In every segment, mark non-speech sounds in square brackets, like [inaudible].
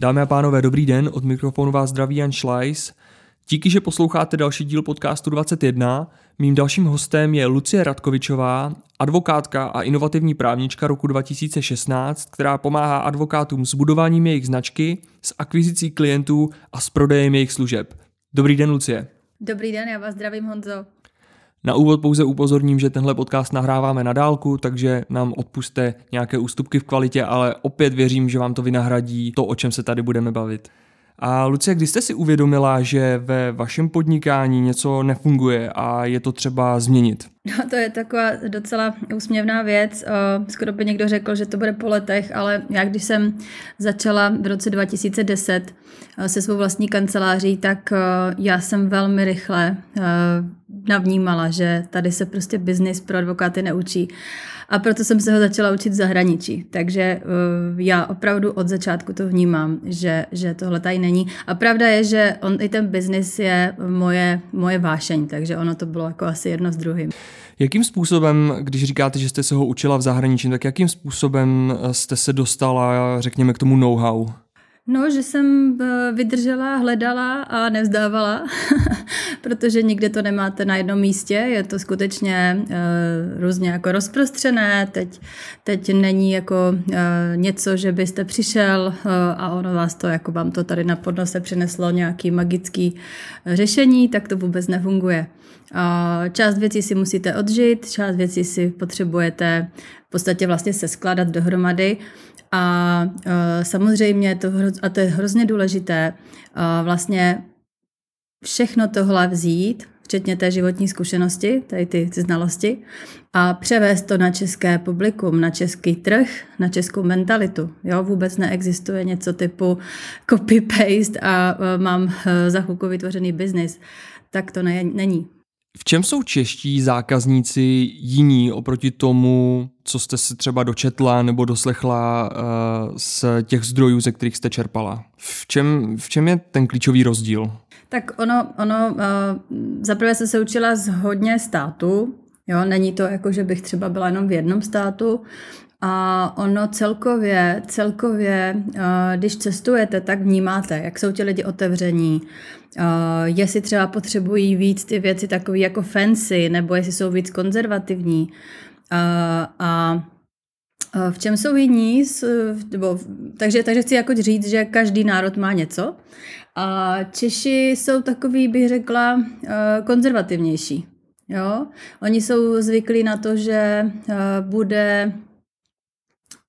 Dámy a pánové, dobrý den, od mikrofonu vás zdraví Jan Schleis. Díky, že posloucháte další díl podcastu 21. Mým dalším hostem je Lucie Radkovičová, advokátka a inovativní právnička roku 2016, která pomáhá advokátům s budováním jejich značky, s akvizicí klientů a s prodejem jejich služeb. Dobrý den, Lucie. Dobrý den, já vás zdravím, Honzo. Na úvod pouze upozorním, že tenhle podcast nahráváme na dálku, takže nám odpuste nějaké ústupky v kvalitě, ale opět věřím, že vám to vynahradí to, o čem se tady budeme bavit. A Lucie, kdy jste si uvědomila, že ve vašem podnikání něco nefunguje a je to třeba změnit? No to je taková docela úsměvná věc. Skoro by někdo řekl, že to bude po letech, ale já když jsem začala v roce 2010 se svou vlastní kanceláří, tak já jsem velmi rychle navnímala, že tady se prostě biznis pro advokáty neučí. A proto jsem se ho začala učit v zahraničí. Takže já opravdu od začátku to vnímám, že, že tohle tady není. A pravda je, že on i ten biznis je moje, moje vášeň, takže ono to bylo jako asi jedno s druhým. Jakým způsobem, když říkáte, že jste se ho učila v zahraničí, tak jakým způsobem jste se dostala, řekněme, k tomu know-how? No, že jsem eh, vydržela, hledala a nevzdávala, [laughs] protože nikde to nemáte na jednom místě, je to skutečně uh, různě jako rozprostřené, teď, teď není jako uh, něco, že byste přišel uh, a ono vás to, jako vám to tady na podnose přineslo nějaký magický řešení, tak to vůbec nefunguje. Část věcí si musíte odžít, část věcí si potřebujete v podstatě vlastně se skládat dohromady a uh, samozřejmě, to, a to je hrozně důležité, uh, vlastně všechno tohle vzít, včetně té životní zkušenosti, tady ty, ty znalosti, a převést to na české publikum, na český trh, na českou mentalitu. Jo, vůbec neexistuje něco typu copy-paste a uh, mám za chvilku vytvořený biznis. Tak to ne, není. V čem jsou čeští zákazníci jiní oproti tomu, co jste si třeba dočetla nebo doslechla uh, z těch zdrojů, ze kterých jste čerpala? V čem, v čem je ten klíčový rozdíl? Tak ono, ono uh, zaprvé jsem se učila z hodně států, Jo, není to jako, že bych třeba byla jenom v jednom státu, a ono celkově, celkově, když cestujete, tak vnímáte, jak jsou ti lidi otevření, jestli třeba potřebují víc ty věci takové jako fancy, nebo jestli jsou víc konzervativní. A v čem jsou jiní? Nebo, takže, takže chci jako říct, že každý národ má něco. A Češi jsou takový, bych řekla, konzervativnější. Jo? Oni jsou zvyklí na to, že bude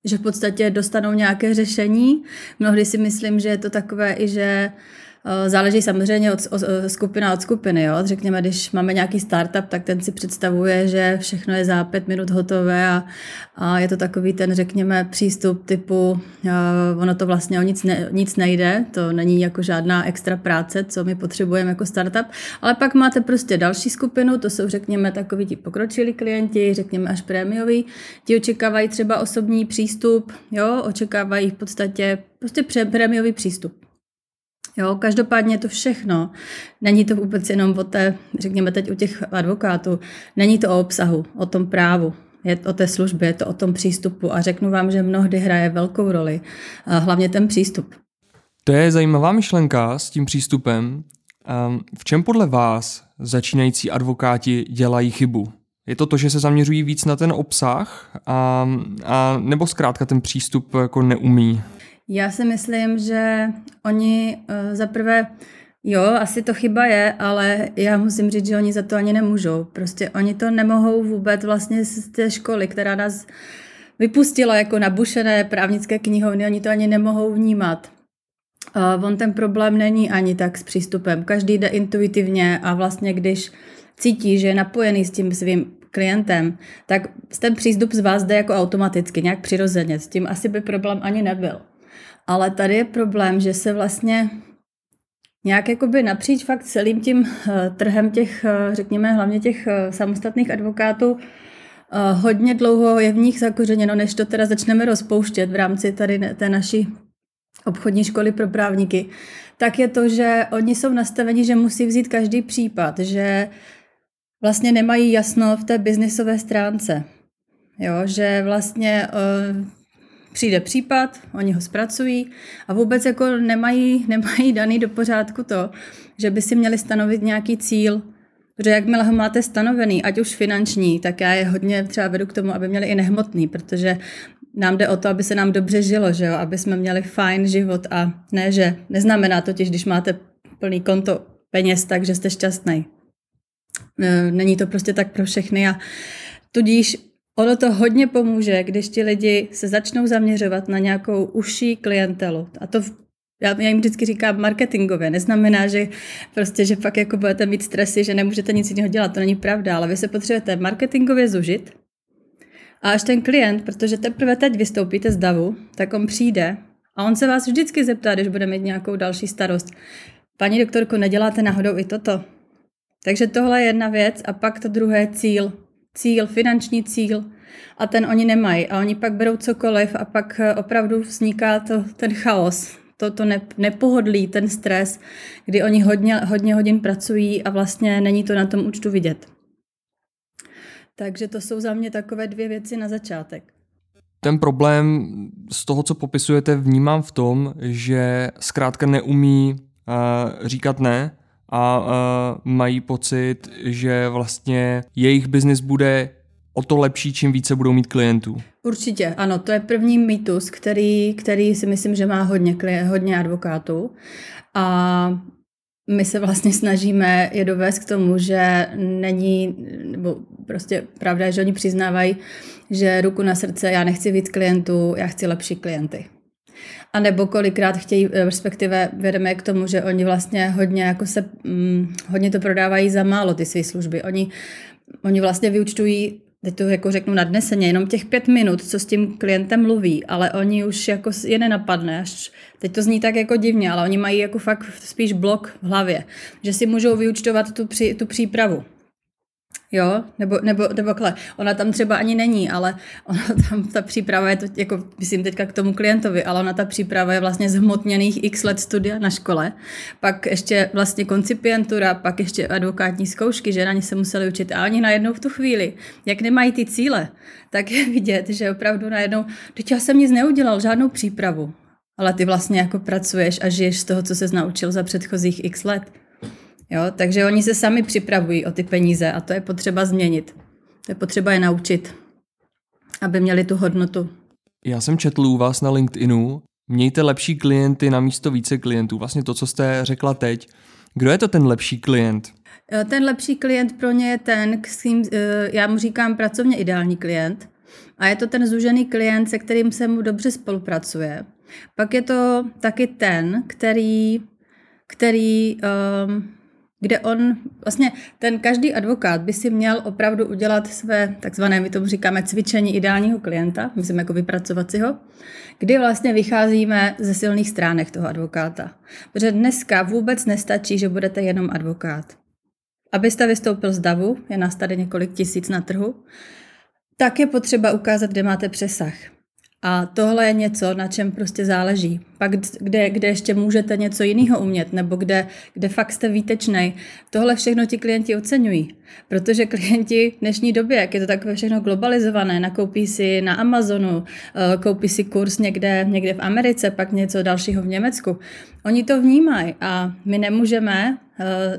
že v podstatě dostanou nějaké řešení. Mnohdy si myslím, že je to takové i, že záleží samozřejmě od, od, skupina od skupiny. Jo? Řekněme, když máme nějaký startup, tak ten si představuje, že všechno je za pět minut hotové a, a je to takový ten, řekněme, přístup typu, uh, ono to vlastně o nic, ne, nic nejde, to není jako žádná extra práce, co my potřebujeme jako startup, ale pak máte prostě další skupinu, to jsou, řekněme, takový ti pokročilí klienti, řekněme až prémioví, ti očekávají třeba osobní přístup, jo, očekávají v podstatě prostě prémiový přístup. Jo, každopádně to všechno. Není to vůbec jenom o té, řekněme teď u těch advokátů, není to o obsahu, o tom právu, je to o té službě, je to o tom přístupu a řeknu vám, že mnohdy hraje velkou roli, hlavně ten přístup. To je zajímavá myšlenka s tím přístupem. V čem podle vás začínající advokáti dělají chybu? Je to to, že se zaměřují víc na ten obsah a, a nebo zkrátka ten přístup jako neumí? Já si myslím, že oni uh, zaprvé, jo, asi to chyba je, ale já musím říct, že oni za to ani nemůžou. Prostě oni to nemohou vůbec vlastně z té školy, která nás vypustila jako nabušené právnické knihovny, oni to ani nemohou vnímat. Uh, on ten problém není ani tak s přístupem. Každý jde intuitivně a vlastně když cítí, že je napojený s tím svým klientem, tak ten přístup z vás jde jako automaticky, nějak přirozeně. S tím asi by problém ani nebyl. Ale tady je problém, že se vlastně nějak jakoby napříč fakt celým tím eh, trhem těch, eh, řekněme, hlavně těch eh, samostatných advokátů, hodně dlouho je v nich zakořeněno, než to teda začneme rozpouštět v rámci tady té naší obchodní školy pro právníky, tak je to, že oni jsou nastaveni, že musí vzít každý případ, že vlastně nemají jasno v té biznisové stránce. Jo, že vlastně přijde případ, oni ho zpracují a vůbec jako nemají, [laughs] nemají daný do pořádku to, že by si měli stanovit nějaký cíl, Protože jakmile ho máte stanovený, ať už finanční, tak já je hodně třeba vedu k tomu, aby měli i nehmotný, protože nám jde o to, aby se nám dobře žilo, že jo? aby jsme měli fajn život a ne, že neznamená totiž, když máte plný konto peněz, takže jste šťastný. E, není to prostě tak pro všechny a tudíž ono to hodně pomůže, když ti lidi se začnou zaměřovat na nějakou užší klientelu. A to já, já jim vždycky říkám marketingově. Neznamená, že prostě, že pak jako budete mít stresy, že nemůžete nic jiného dělat. To není pravda, ale vy se potřebujete marketingově zužit. A až ten klient, protože teprve teď vystoupíte z davu, tak on přijde a on se vás vždycky zeptá, když bude mít nějakou další starost. Paní doktorko, neděláte náhodou i toto? Takže tohle je jedna věc a pak to druhé cíl. Cíl, finanční cíl a ten oni nemají. A oni pak berou cokoliv a pak eh, opravdu vzniká to, ten chaos, to, to ne, nepohodlí, ten stres, kdy oni hodně, hodně hodin pracují a vlastně není to na tom účtu vidět. Takže to jsou za mě takové dvě věci na začátek. Ten problém z toho, co popisujete, vnímám v tom, že zkrátka neumí uh, říkat ne a uh, mají pocit, že vlastně jejich biznis bude o to lepší, čím více budou mít klientů. Určitě, ano, to je první mýtus, který, který si myslím, že má hodně, hodně advokátů. A my se vlastně snažíme je dovést k tomu, že není, nebo prostě pravda je, že oni přiznávají, že ruku na srdce, já nechci víc klientů, já chci lepší klienty. A nebo kolikrát chtějí, respektive vedeme k tomu, že oni vlastně hodně, jako se, hm, hodně to prodávají za málo, ty své služby. Oni, oni vlastně vyučtují teď to jako řeknu nadneseně, jenom těch pět minut, co s tím klientem mluví, ale oni už jako je nenapadne, až teď to zní tak jako divně, ale oni mají jako fakt spíš blok v hlavě, že si můžou vyučtovat tu, při, tu přípravu. Jo, nebo, nebo, nebo kle. Ona tam třeba ani není, ale ona tam, ta příprava je to, jako myslím teďka k tomu klientovi, ale ona ta příprava je vlastně zhmotněných x let studia na škole, pak ještě vlastně koncipientura, pak ještě advokátní zkoušky, že na ně se museli učit a oni najednou v tu chvíli, jak nemají ty cíle, tak je vidět, že opravdu najednou, teď já jsem nic neudělal, žádnou přípravu, ale ty vlastně jako pracuješ a žiješ z toho, co se naučil za předchozích x let. Jo? Takže oni se sami připravují o ty peníze a to je potřeba změnit. To je potřeba je naučit, aby měli tu hodnotu. Já jsem četl u vás na LinkedInu, mějte lepší klienty na místo více klientů. Vlastně to, co jste řekla teď. Kdo je to ten lepší klient? Ten lepší klient pro ně je ten, s kým, eh, já mu říkám pracovně ideální klient. A je to ten zúžený klient, se kterým se mu dobře spolupracuje. Pak je to taky ten, který, který um, kde on, vlastně ten každý advokát by si měl opravdu udělat své takzvané, my tomu říkáme cvičení ideálního klienta, myslím jako vypracovat si ho, kdy vlastně vycházíme ze silných stránek toho advokáta. Protože dneska vůbec nestačí, že budete jenom advokát. Abyste vystoupil z davu, je nás tady několik tisíc na trhu, tak je potřeba ukázat, kde máte přesah. A tohle je něco, na čem prostě záleží. Pak kde, kde ještě můžete něco jiného umět, nebo kde, kde fakt jste výtečný. Tohle všechno ti klienti oceňují. Protože klienti v dnešní době, jak je to takové všechno globalizované, nakoupí si na Amazonu, eh, koupí si kurz někde, někde v Americe, pak něco dalšího v Německu. Oni to vnímají a my nemůžeme,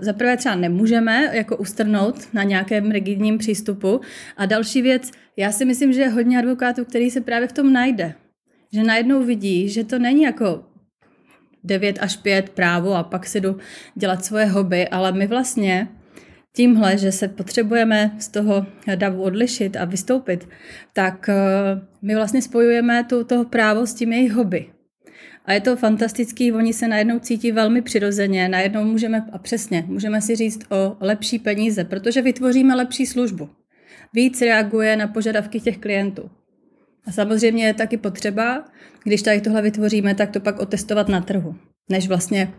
za prvé třeba nemůžeme jako ustrnout na nějakém rigidním přístupu. A další věc, já si myslím, že je hodně advokátů, který se právě v tom najde. Že najednou vidí, že to není jako 9 až 5 právo a pak si jdu dělat svoje hobby, ale my vlastně tímhle, že se potřebujeme z toho davu odlišit a vystoupit, tak eh, my vlastně spojujeme tu, toho právo s tím jejich hobby. A je to fantastický, oni se najednou cítí velmi přirozeně, najednou můžeme, a přesně, můžeme si říct o lepší peníze, protože vytvoříme lepší službu. Víc reaguje na požadavky těch klientů. A samozřejmě je taky potřeba, když tady tohle vytvoříme, tak to pak otestovat na trhu, než vlastně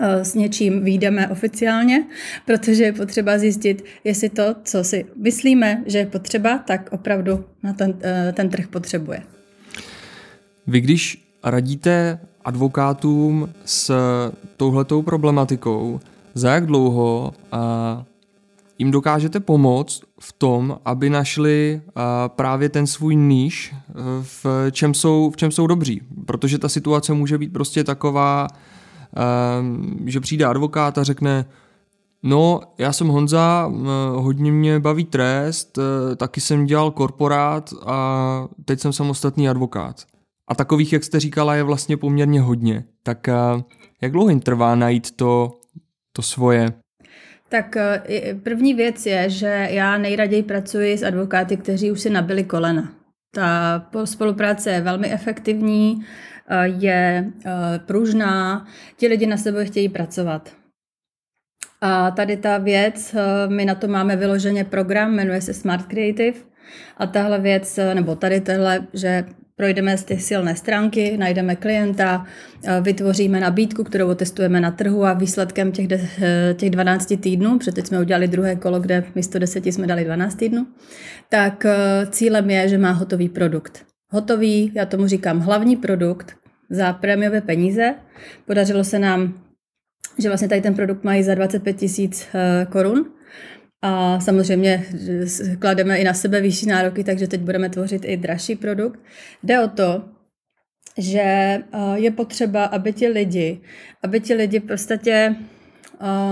eh, s něčím výjdeme oficiálně, [laughs] protože je potřeba zjistit, jestli to, co si myslíme, že je potřeba, tak opravdu na ten, eh, ten trh potřebuje. Vy když radíte advokátům s touhletou problematikou, za jak dlouho a jim dokážete pomoct v tom, aby našli právě ten svůj níž, uh, v čem, jsou, v čem jsou dobří. Protože ta situace může být prostě taková, uh, že přijde advokát a řekne, No, já jsem Honza, hodně mě baví trest, taky jsem dělal korporát a teď jsem samostatný advokát. A takových, jak jste říkala, je vlastně poměrně hodně. Tak jak dlouho jim trvá najít to, to svoje? Tak první věc je, že já nejraději pracuji s advokáty, kteří už si nabili kolena. Ta spolupráce je velmi efektivní, je pružná, ti lidi na sebe chtějí pracovat. A tady ta věc, eh, my na to máme vyloženě program, jmenuje se Smart Creative. A tahle věc, eh, nebo tady tohle, že projdeme z ty silné stránky, najdeme klienta, eh, vytvoříme nabídku, kterou testujeme na trhu a výsledkem těch, de, těch 12 týdnů, protože teď jsme udělali druhé kolo, kde místo 10 jsme dali 12 týdnů, tak cílem je, že má hotový produkt. Hotový, já tomu říkám hlavní produkt za prémiové peníze. Podařilo se nám že vlastně tady ten produkt mají za 25 tisíc eh, korun. A samozřejmě klademe i na sebe vyšší nároky, takže teď budeme tvořit i dražší produkt. Jde o to, že je potřeba, aby ti lidi, aby ti lidi v podstatě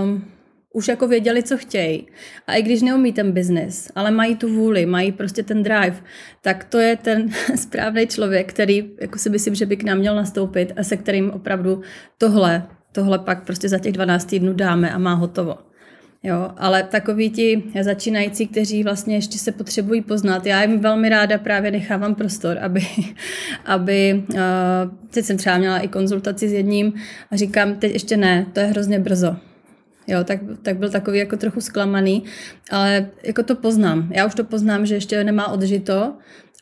um, už jako věděli, co chtějí. A i když neumí ten biznis, ale mají tu vůli, mají prostě ten drive, tak to je ten [laughs] správný člověk, který jako si myslím, že by k nám měl nastoupit a se kterým opravdu tohle tohle pak prostě za těch 12 týdnů dáme a má hotovo. Jo, ale takoví ti začínající, kteří vlastně ještě se potřebují poznat, já jim velmi ráda právě nechávám prostor, aby, [laughs] aby uh, teď jsem třeba měla i konzultaci s jedním a říkám, teď ještě ne, to je hrozně brzo. Jo, tak, tak byl takový jako trochu zklamaný, ale jako to poznám. Já už to poznám, že ještě nemá odžito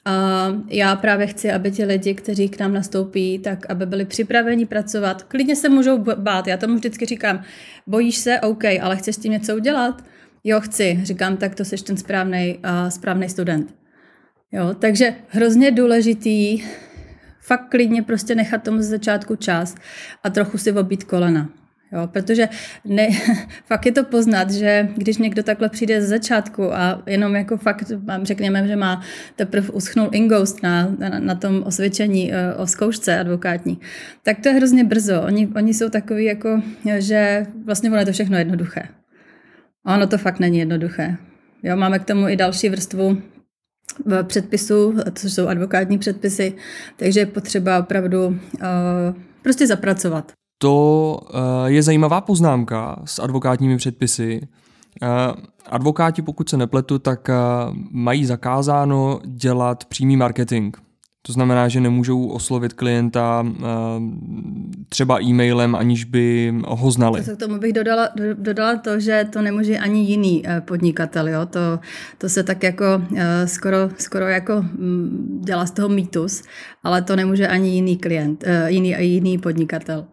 a já právě chci, aby ti lidi, kteří k nám nastoupí, tak aby byli připraveni pracovat. Klidně se můžou bát, já tomu vždycky říkám, bojíš se, OK, ale chceš s tím něco udělat? Jo, chci. Říkám, tak to jsi ten správný uh, správný student. Jo, takže hrozně důležitý fakt klidně prostě nechat tomu z začátku čas a trochu si obít kolena. Jo, protože ne, [laughs] fakt je to poznat, že když někdo takhle přijde z začátku a jenom jako fakt, řekněme, že má teprve uschnul ingoust na, na, na tom osvědčení eh, o zkoušce advokátní, tak to je hrozně brzo. Oni, oni jsou takový jako, že vlastně ono je to všechno jednoduché. A ono to fakt není jednoduché. Jo, máme k tomu i další vrstvu v předpisu, což jsou advokátní předpisy, takže je potřeba opravdu uh, prostě zapracovat. To eh, je zajímavá poznámka s advokátními předpisy. Eh, advokáti, pokud se nepletu, tak eh, mají zakázáno dělat přímý marketing. To znamená, že nemůžou oslovit klienta třeba e-mailem, aniž by ho znali. To k tomu bych dodala, dodala to, že to nemůže ani jiný podnikatel. Jo? To, to se tak jako skoro, skoro jako mm, dělá z toho mýtus, ale to nemůže ani jiný klient, jiný, jiný podnikatel.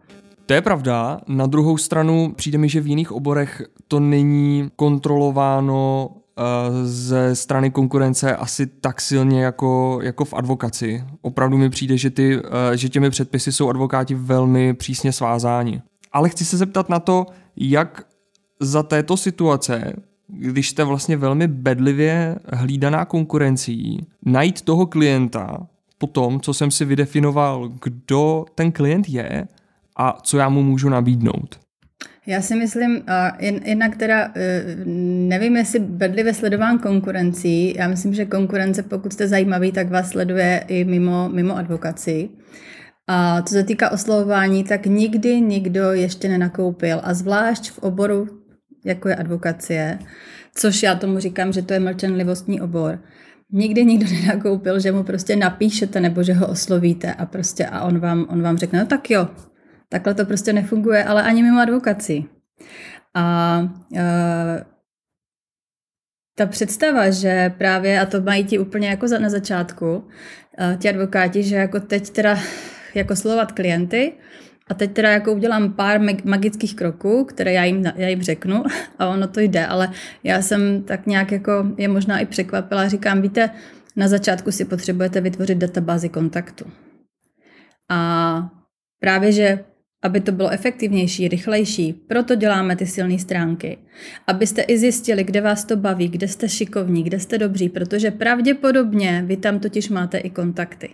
To je pravda. Na druhou stranu přijde mi, že v jiných oborech to není kontrolováno uh, ze strany konkurence asi tak silně jako, jako v advokaci. Opravdu mi přijde, že, ty, uh, že těmi předpisy jsou advokáti velmi přísně svázáni. Ale chci se zeptat na to, jak za této situace, když jste vlastně velmi bedlivě hlídaná konkurencí, najít toho klienta po tom, co jsem si vydefinoval, kdo ten klient je a co já mu můžu nabídnout. Já si myslím, jinak teda e, nevím, jestli bedlivě sledován konkurencí. Já myslím, že konkurence, pokud jste zajímavý, tak vás sleduje i mimo, mimo advokaci. A co se týká oslovování, tak nikdy nikdo ještě nenakoupil. A zvlášť v oboru, jako je advokacie, což já tomu říkám, že to je mlčenlivostní obor, nikdy nikdo [laughs] nenakoupil, že mu prostě napíšete nebo že ho oslovíte a prostě a on vám, on vám řekne, no tak jo, Takhle to prostě nefunguje, ale ani mimo advokaci. A uh, ta představa, že právě, a to mají ti úplně jako na začátku, uh, ti advokáti, že jako teď teda jako slovat klienty a teď teda jako udělám pár magických kroků, které já jim, já jim řeknu [laughs] a ono to jde, ale já jsem tak nějak jako je možná i překvapila, říkám, víte, na začátku si potřebujete vytvořit databázi kontaktu. A právě, že aby to bylo efektivnější, rychlejší. Proto děláme ty silné stránky. Abyste i zjistili, kde vás to baví, kde jste šikovní, kde jste dobří, protože pravděpodobně vy tam totiž máte i kontakty.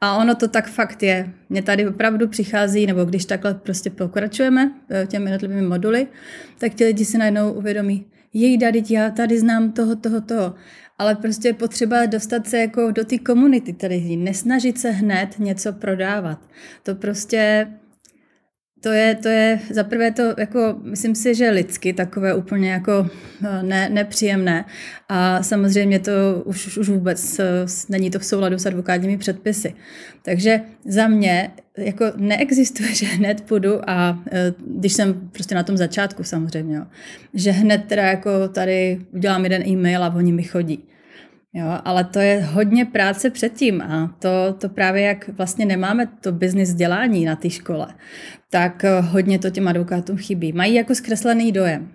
A ono to tak fakt je. Mně tady opravdu přichází, nebo když takhle prostě pokračujeme eh, těmi jednotlivými moduly, tak ti lidi si najednou uvědomí, jej tady já tady znám toho, toho, toho. Ale prostě je potřeba dostat se jako do té komunity tady, nesnažit se hned něco prodávat. To prostě to je, to je za prvé to, jako, myslím si, že lidsky takové úplně jako eh, ne, nepříjemné. A samozřejmě to už, už vůbec eh, není to v souladu s advokátními předpisy. Takže za mě jako neexistuje, [laughs] že hned půjdu a eh, když jsem prostě na tom začátku samozřejmě, že hned teda jako tady udělám jeden e-mail a oni mi chodí. Jo, ale to je hodně práce předtím a to, to právě jak vlastně nemáme to business dělání na té škole, tak eh, hodně to těm advokátům chybí. Mají jako zkreslený dojem.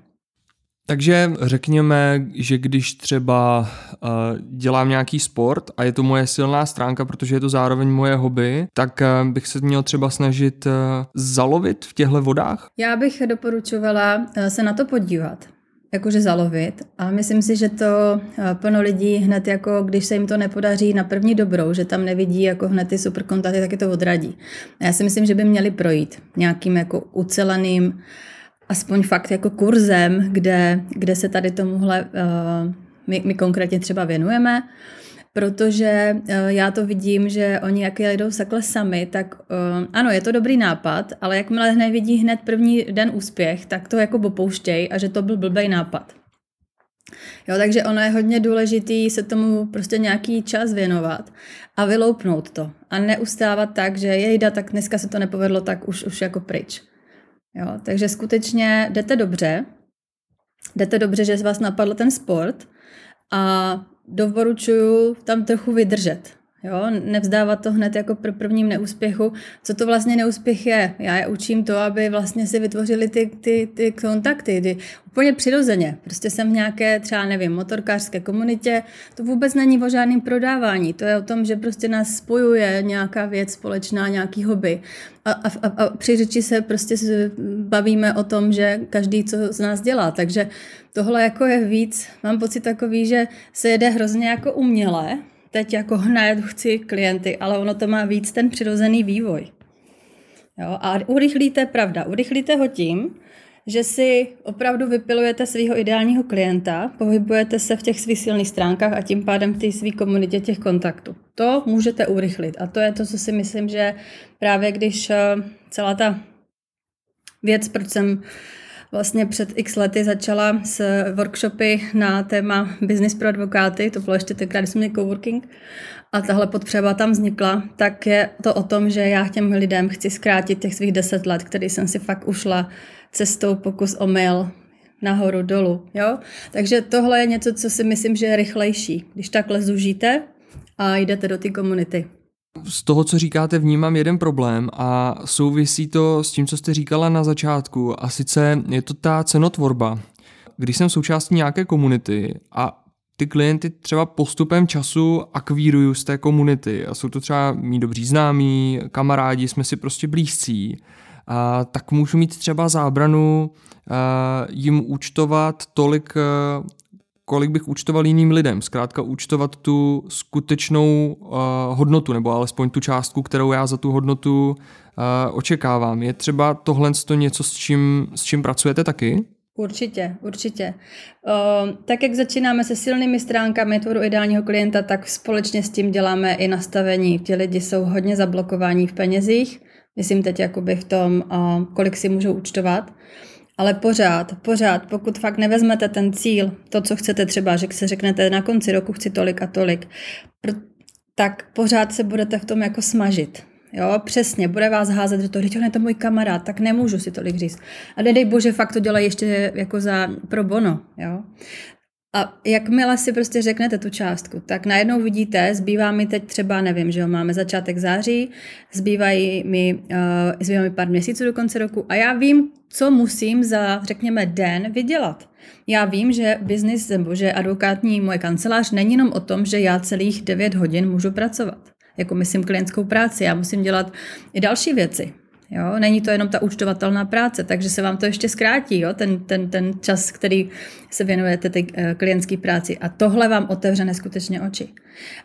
Takže řekněme, že když třeba uh, dělám nějaký sport a je to moje silná stránka, protože je to zároveň moje hobby, tak uh, bych se měl třeba snažit uh, zalovit v těchto vodách? Já bych doporučovala uh, se na to podívat jakože zalovit. A myslím si, že to eh, plno lidí hned jako, když se jim to nepodaří na první dobrou, že tam nevidí jako hned ty super kontakty, tak je to odradí. A já si myslím, že by měli projít nějakým jako uceleným aspoň fakt jako kurzem, kde, kde se tady tomuhle uh, my, my konkrétně třeba věnujeme. Uh, protože eh, já to vidím, že oni jak jdou takhle sami, tak uh, ano, je to dobrý nápad, ale jakmile hned vidí hned první den úspěch, tak to jako popouštěj a že to byl blbý nápad. Jo, takže ono je hodně důležitý se tomu prostě nějaký čas věnovat a vyloupnout to. A neustávat tak, že jejda, tak dneska se to nepovedlo, tak už, už jako pryč. Jo, takže skutečně jdete dobře, jdete dobře, že z vás napadl ten sport a doporučuju tam trochu vydržet. Jo, nevzdávat to hned jako pro prvním neúspěchu. Co to vlastně neúspěch je? Já je učím to, aby vlastně si vytvořili ty, ty, ty kontakty, ty, úplně přirozeně. Prostě jsem v nějaké třeba, nevím, motorkářské komunitě. To vůbec není o žádném prodávání. To je o tom, že prostě nás spojuje nějaká věc společná, nějaký hobby. A, a, a, a při řeči se prostě bavíme o tom, že každý co z nás dělá. Takže tohle jako je víc, mám pocit takový, že se jede hrozně jako uměle, teď jako hned chci klienty, ale ono to má víc ten přirozený vývoj. Jo? A urychlíte, pravda, urychlíte ho tím, že si opravdu vypilujete svého ideálního klienta, pohybujete se v těch svých silných stránkách a tím pádem v té své komunitě těch kontaktů. To můžete urychlit a to je to, co si myslím, že právě když eh, celá ta věc, proč jsem vlastně před x lety začala s workshopy na téma business pro advokáty, to bylo ještě tenkrát, když jsme měli coworking, a tahle potřeba tam vznikla, tak je to o tom, že já těm lidem chci zkrátit těch svých deset let, který jsem si fakt ušla cestou pokus o mail nahoru, dolů, jo? Takže tohle je něco, co si myslím, že je rychlejší, když takhle zužíte a jdete do té komunity. Z toho, co říkáte, vnímám jeden problém a souvisí to s tím, co jste říkala na začátku. A sice je to ta cenotvorba. Když jsem součástí nějaké komunity a ty klienty třeba postupem času akvíruju z té komunity. A jsou to třeba mý dobří známí, kamarádi, jsme si prostě blízcí, a tak můžu mít třeba zábranu jim účtovat tolik kolik bych účtoval jiným lidem. Zkrátka účtovat tu skutečnou uh, hodnotu, nebo alespoň tu částku, kterou já za tu hodnotu uh, očekávám. Je třeba tohle něco, s čím, s čím pracujete taky? Určitě, určitě. Uh, tak jak začínáme se silnými stránkami tvoru ideálního klienta, tak společně s tím děláme i nastavení. Ti lidi jsou hodně zablokovaní v penězích, myslím teď jakoby v tom, uh, kolik si můžou účtovat. Ale pořád, pořád, pokud fakt nevezmete ten cíl, to, co chcete třeba, že se řeknete na konci roku chci tolik a tolik, tak pořád se budete v tom jako smažit. Jo, přesně, bude vás házet do toho, teď je to můj kamarád, tak nemůžu si tolik říct. A nedej bože, fakt to dělají ještě jako za pro bono, jo. A jakmile si prostě řeknete tu částku, tak najednou vidíte, zbývá mi teď třeba, nevím, že jo, máme začátek září, zbývají mi, uh, zbývá mi pár měsíců do konce roku a já vím, co musím za, řekněme, den vydělat. Já vím, že biznis nebo že advokátní moje kancelář není jenom o tom, že já celých 9 hodin můžu pracovat. Jako myslím klientskou práci, já musím dělat i další věci. Jo? Není to jenom ta účtovatelná práce, takže se vám to ještě zkrátí, jo? Ten, ten, ten čas, který se věnujete té eh, klientské práci. A tohle vám otevře neskutečně oči.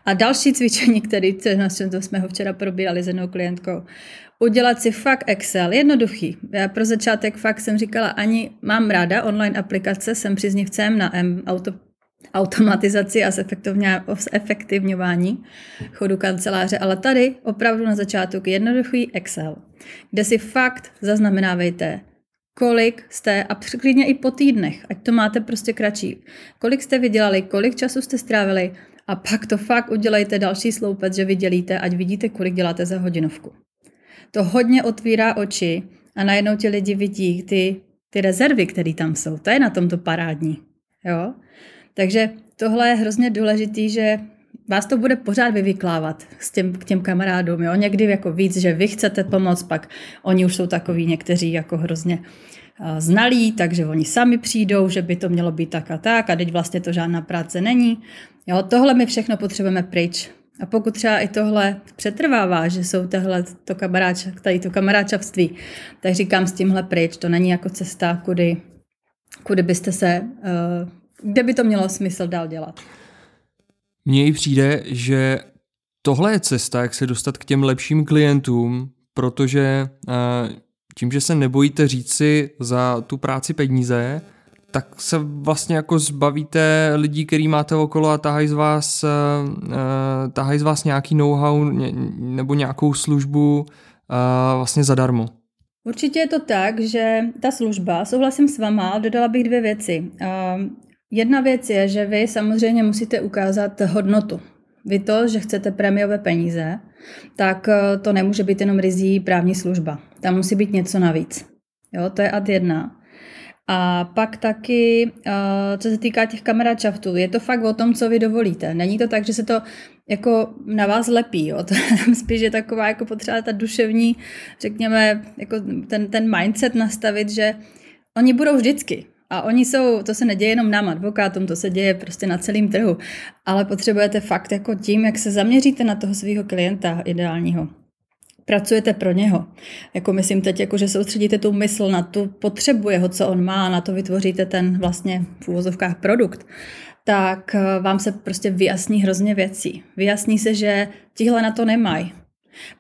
A další cvičení, který to jsme ho včera probírali s jednou klientkou, udělat si fakt Excel, jednoduchý. Já pro začátek fakt jsem říkala, ani mám ráda online aplikace, jsem příznivcem na M, auto, automatizaci a zefektivňování chodu kanceláře, ale tady opravdu na začátku jednoduchý Excel, kde si fakt zaznamenávejte, kolik jste, a klidně i po týdnech, ať to máte prostě kratší, kolik jste vydělali, kolik času jste strávili a pak to fakt udělejte další sloupec, že vydělíte, ať vidíte, kolik děláte za hodinovku. To hodně otvírá oči a najednou ti lidi vidí ty, ty rezervy, které tam jsou. To je na tomto parádní. Jo? Takže tohle je hrozně důležitý, že vás to bude pořád vyvyklávat s těm, k těm kamarádům. Jo? Někdy jako víc, že vy chcete pomoct, pak oni už jsou takový někteří jako hrozně uh, znalí, takže oni sami přijdou, že by to mělo být tak a tak a teď vlastně to žádná práce není. Jo, tohle my všechno potřebujeme pryč. A pokud třeba i tohle přetrvává, že jsou tohle to kamaráč, tady to kamaráčavství, tak říkám s tímhle pryč, to není jako cesta, kudy, kudy byste se, uh, kde by to mělo smysl dál dělat. Mně i přijde, že tohle je cesta, jak se dostat k těm lepším klientům, protože uh, tím, že se nebojíte říct si za tu práci peníze, tak se vlastně jako zbavíte lidí, který máte okolo a tahají z vás, uh, tahají z vás nějaký know-how nebo nějakou službu vlastně zadarmo. Určitě je to tak, že ta služba, souhlasím s váma, dodala bych dvě věci. Jedna věc je, že vy samozřejmě musíte ukázat hodnotu. Vy to, že chcete prémiové peníze, tak to nemůže být jenom rizí právní služba. Tam musí být něco navíc. Jo, to je ad jedna. A pak taky, eh, co se týká těch kameračaftů, je to fakt o tom, co vy dovolíte. Není to tak, že se to jako na vás lepí. Jo. [laughs] To spíš je taková jako potřeba ta duševní, řekněme, jako ten, ten mindset nastavit, že oni budou vždycky. A oni jsou, to se neděje jenom nám advokátům, to se děje prostě na celém trhu. Ale potřebujete fakt jako tím, jak se zaměříte na toho svého klienta ideálního pracujete pro něho. Jako myslím teď, jako že soustředíte tu mysl na tu potřebu jeho, co on má, na to vytvoříte ten vlastně v úvozovkách produkt, tak eh, vám se prostě vyjasní hrozně věcí. Vyjasní se, že tihle na to nemají.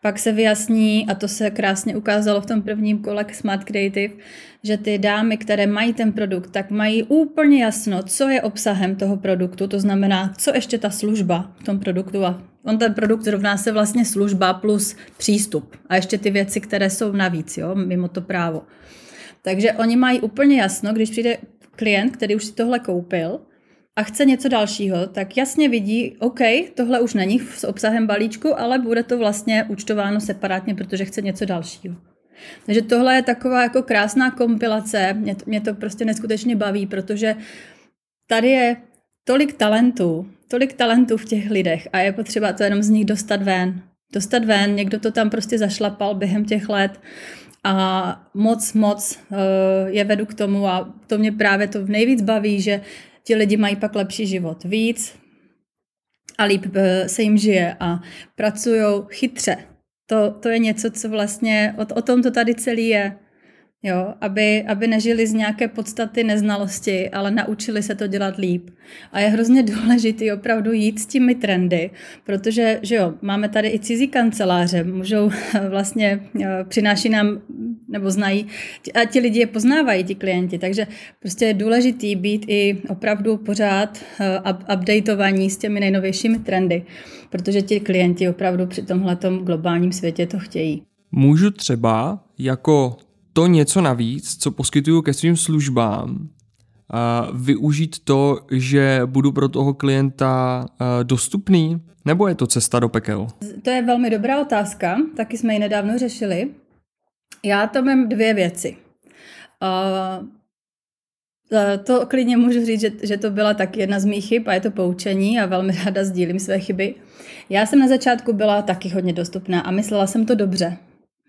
Pak se vyjasní, a to se krásně ukázalo v tom prvním kole Smart Creative, že ty dámy, které mají ten produkt, tak mají úplně jasno, co je obsahem toho produktu, to znamená, co ještě ta služba v tom produktu a on ten produkt rovná se vlastně služba plus přístup a ještě ty věci, které jsou navíc, jo, mimo to právo. Takže oni mají úplně jasno, když přijde klient, který už si tohle koupil a chce něco dalšího, tak jasně vidí, OK, tohle už není s obsahem balíčku, ale bude to vlastně účtováno separátně, protože chce něco dalšího. Takže tohle je taková jako krásná kompilace, mě to, mě to prostě neskutečně baví, protože tady je tolik talentů, tolik talentů v těch lidech a je potřeba to jenom z nich dostat ven. Dostat ven, někdo to tam prostě zašlapal během těch let a moc, moc uh, je vedu k tomu a to mě právě to nejvíc baví, že ti lidi mají pak lepší život víc a líp uh, se jim žije a pracují chytře. To, to je něco, co vlastně, o, o tom to tady celý je. Jo, aby, aby nežili z nějaké podstaty neznalosti, ale naučili se to dělat líp. A je hrozně důležitý opravdu jít s těmi trendy, protože že jo, máme tady i cizí kanceláře, můžou vlastně, přináší nám, nebo znají, a ti lidi je poznávají, ti klienti, takže prostě je důležitý být i opravdu pořád uh, updateovaní s těmi nejnovějšími trendy, protože ti klienti opravdu při tomhle globálním světě to chtějí. Můžu třeba jako to něco navíc, co poskytuju ke svým službám, využít to, že budu pro toho klienta dostupný, nebo je to cesta do pekel? To je velmi dobrá otázka, taky jsme ji nedávno řešili. Já to mám dvě věci. To klidně můžu říct, že, že to byla taky jedna z mých chyb a je to poučení a velmi ráda sdílím své chyby. Já jsem na začátku byla taky hodně dostupná a myslela jsem to dobře.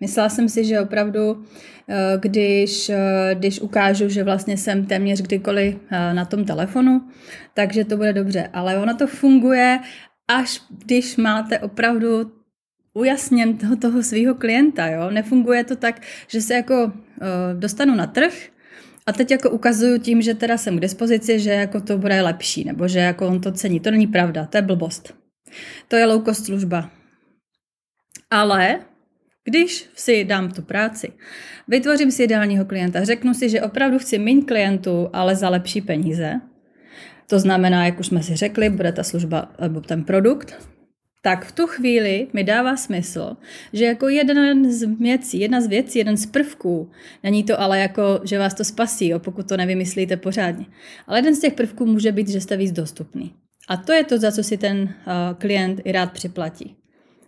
Myslela jsem si, že opravdu, eh, když, eh, když ukážu, že vlastně jsem téměř kdykoliv eh, na tom telefonu, takže to bude dobře. Ale ono to funguje, až když máte opravdu ujasněn toho, toho svého klienta. Jo? Nefunguje to tak, že se jako dostanu na trh a teď jako ukazuju tím, že teda jsem k dispozici, že jako to bude lepší, nebo že jako on to cení. To není pravda, to je blbost. To je low cost služba. Ale když si dám tu práci, vytvořím si ideálního klienta, řeknu si, že opravdu chci méně klientů, ale za lepší peníze, to znamená, jak už jsme si řekli, bude ta služba nebo ten produkt, tak v tu chvíli mi dává smysl, že jako jeden z věcí, jedna z věcí, jeden z prvků, není to ale jako, že vás to spasí, jo, pokud to nevymyslíte pořádně, ale jeden z těch prvků může být, že jste víc dostupný. A to je to, za co si ten uh, klient i rád připlatí.